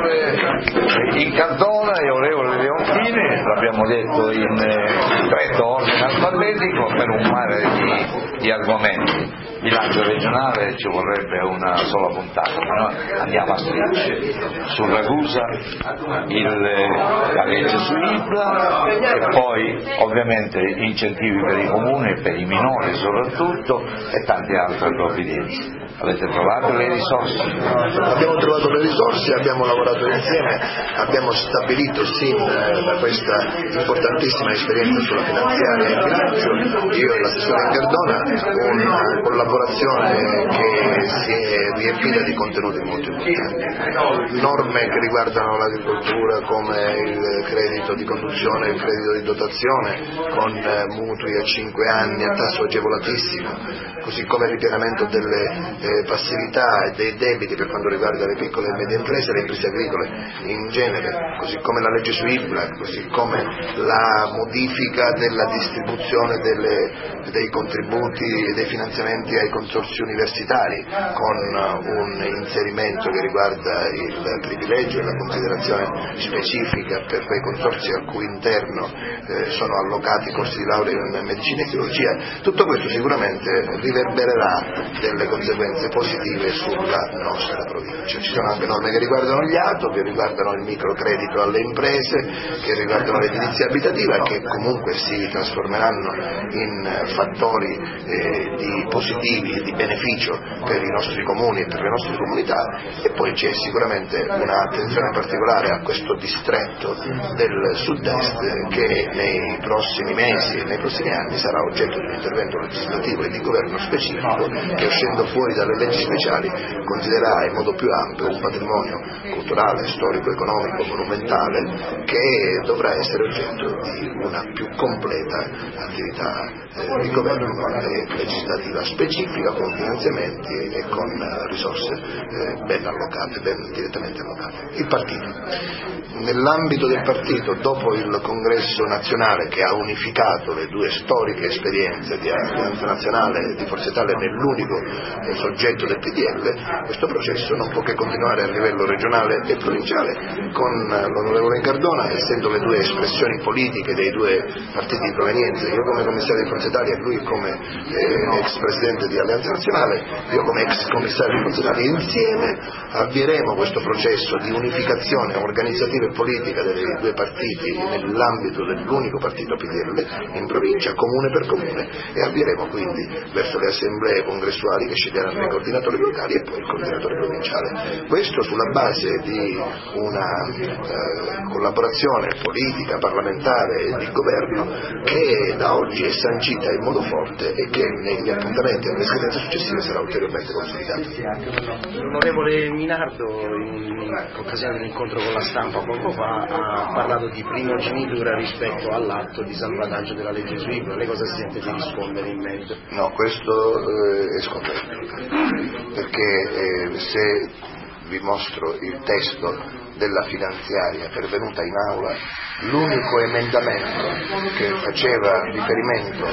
Onorevole Incantona e onorevole Leontini, l'abbiamo detto in stretto eh, ordine alfabetico per un mare di, di argomenti bilancio regionale ci vorrebbe una sola puntata, ma noi andiamo a strisce su Ragusa, il, la legge su IPLA e poi ovviamente incentivi per i comuni e per i minori soprattutto e tante altre provvidenze. Avete trovato le risorse? Abbiamo trovato le risorse, abbiamo lavorato insieme, abbiamo stabilito sin da questa importantissima esperienza sulla finanziaria e bilancio, io e l'assessore Cardona, una collaborazione che si è riempita di contenuti molto importanti. Norme che riguardano l'agricoltura come il credito di conduzione, il credito di dotazione, con mutui a 5 anni a tasso agevolatissimo, così come il ripianamento delle eh, passività e dei debiti per quanto riguarda le piccole e medie imprese le imprese agricole in genere, così come la legge su IBLAC, così come la modifica della distribuzione delle, dei contributi e dei finanziamenti ai consorsi universitari con un inserimento che riguarda il privilegio e la considerazione specifica per quei consorsi al cui interno eh, sono allocati corsi di laurea in medicina e chirurgia, tutto questo sicuramente riverbererà delle conseguenze positive sulla nostra provincia. Ci sono anche norme che riguardano gli ATO, che riguardano il microcredito alle imprese, che riguardano l'edilizia abitativa che comunque si trasformeranno in fattori eh, di positivi di beneficio per i nostri comuni e per le nostre comunità. E poi c'è sicuramente un'attenzione particolare a questo distretto del sud-est che nei prossimi mesi e nei prossimi anni sarà oggetto di un intervento legislativo e di governo specifico che uscendo fuori dalle leggi speciali considererà in modo più ampio un patrimonio culturale, storico, economico, monumentale che dovrà essere oggetto di una più completa attività eh, di governo legislativa specifica con finanziamenti e con risorse eh, ben allocate, ben direttamente allocate. Il partito. Nell'ambito del partito, dopo il congresso nazionale che ha unificato le due storiche esperienze di Alleanza Nazionale e di Forza Italia nell'unico soggetto oggetto del PDL, questo processo non può che continuare a livello regionale e provinciale con l'onorevole Incardona, essendo le due espressioni politiche dei due partiti di provenienza, io come commissario di Forza Italia e lui come eh, ex presidente di Alleanza Nazionale, io come ex commissario di Forza Italia, insieme avvieremo questo processo di unificazione organizzativa e politica dei due partiti nell'ambito dell'unico partito PDL in provincia, comune per comune, e avvieremo quindi verso le assemblee congressuali che sceglieranno coordinatori locali e poi il coordinatore provinciale. Questo sulla base di una eh, collaborazione politica, parlamentare e di governo che da oggi è sancita in modo forte e che negli appuntamenti e nelle scadenze successive sarà ulteriormente consolidata. L'onorevole Minardo in occasione dell'incontro con la stampa poco fa ha parlato di primogenitura rispetto all'atto di salvataggio della legge sui libri. Lei cosa sente di rispondere in merito? No, questo eh, è scontato perché eh, se vi mostro il testo della finanziaria pervenuta in aula, l'unico emendamento che faceva riferimento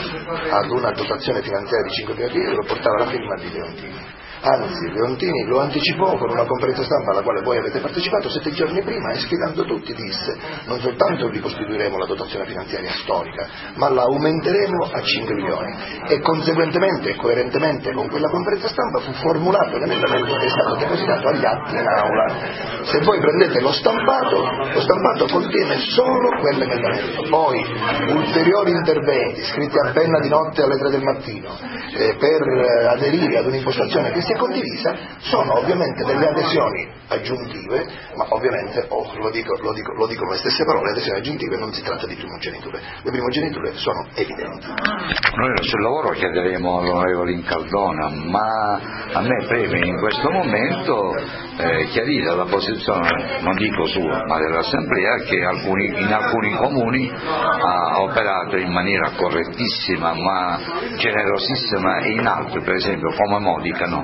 ad una dotazione finanziaria di 5 miliardi di euro portava la firma di Leontini Anzi, Leontini lo anticipò con una conferenza stampa alla quale voi avete partecipato sette giorni prima e sfidando tutti disse non soltanto ricostituiremo la dotazione finanziaria storica, ma la aumenteremo a 5 milioni. E conseguentemente e coerentemente con quella conferenza stampa fu formulato l'emendamento che è stato depositato agli atti in aula. Se voi prendete lo stampato, lo stampato contiene solo quell'emendamento. Poi ulteriori interventi scritti a penna di notte alle 3 del mattino eh, per eh, aderire ad un'impostazione che sia condivisa sono ovviamente delle adesioni aggiuntive, ma ovviamente, oh, lo, dico, lo, dico, lo dico con le stesse parole, adesioni aggiuntive non si tratta di primogeniture, le primogeniture sono evidenti. Noi sul lavoro chiederemo all'onorevole Incaldona, ma a me preme in questo momento eh, chiarire la posizione, non dico sua, ma dell'Assemblea, che alcuni, in alcuni comuni ha operato in maniera correttissima ma generosissima e in altri, per esempio come Modica no.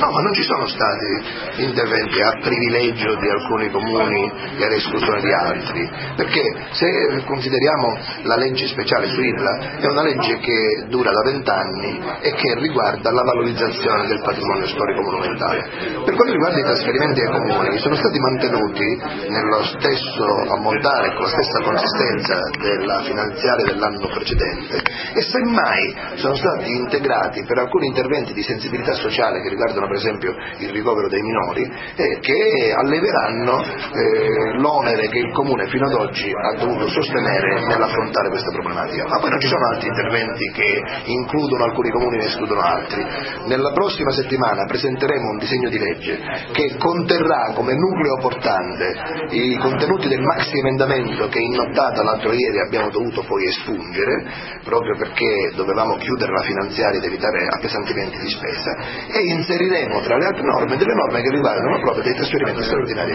No, ma non ci sono stati interventi a privilegio di alcuni comuni e ad esclusione di altri, perché se consideriamo la legge speciale su IRLA è una legge che dura da vent'anni e che riguarda la valorizzazione del patrimonio storico monumentale. Per quanto riguarda i trasferimenti ai comuni, sono stati mantenuti nello stesso ammontare, con la stessa consistenza della finanziaria dell'anno precedente e semmai sono stati integrati per alcuni interventi di sensibilità sociale che riguardano per esempio il ricovero dei minori eh, che alleveranno eh, l'onere che il Comune fino ad oggi ha dovuto sostenere nell'affrontare questa problematica. Ma poi non ci sono altri interventi che includono alcuni comuni e escludono altri. Nella prossima settimana presenteremo un disegno di legge che conterrà come nucleo portante i contenuti del maxi emendamento che in nottata l'altro ieri abbiamo dovuto poi espungere, proprio perché dovevamo chiudere la finanziaria ed evitare appesantimenti di spesa, e inseriremo tra le altre norme delle norme che riguardano proprio dei trasferimenti straordinari.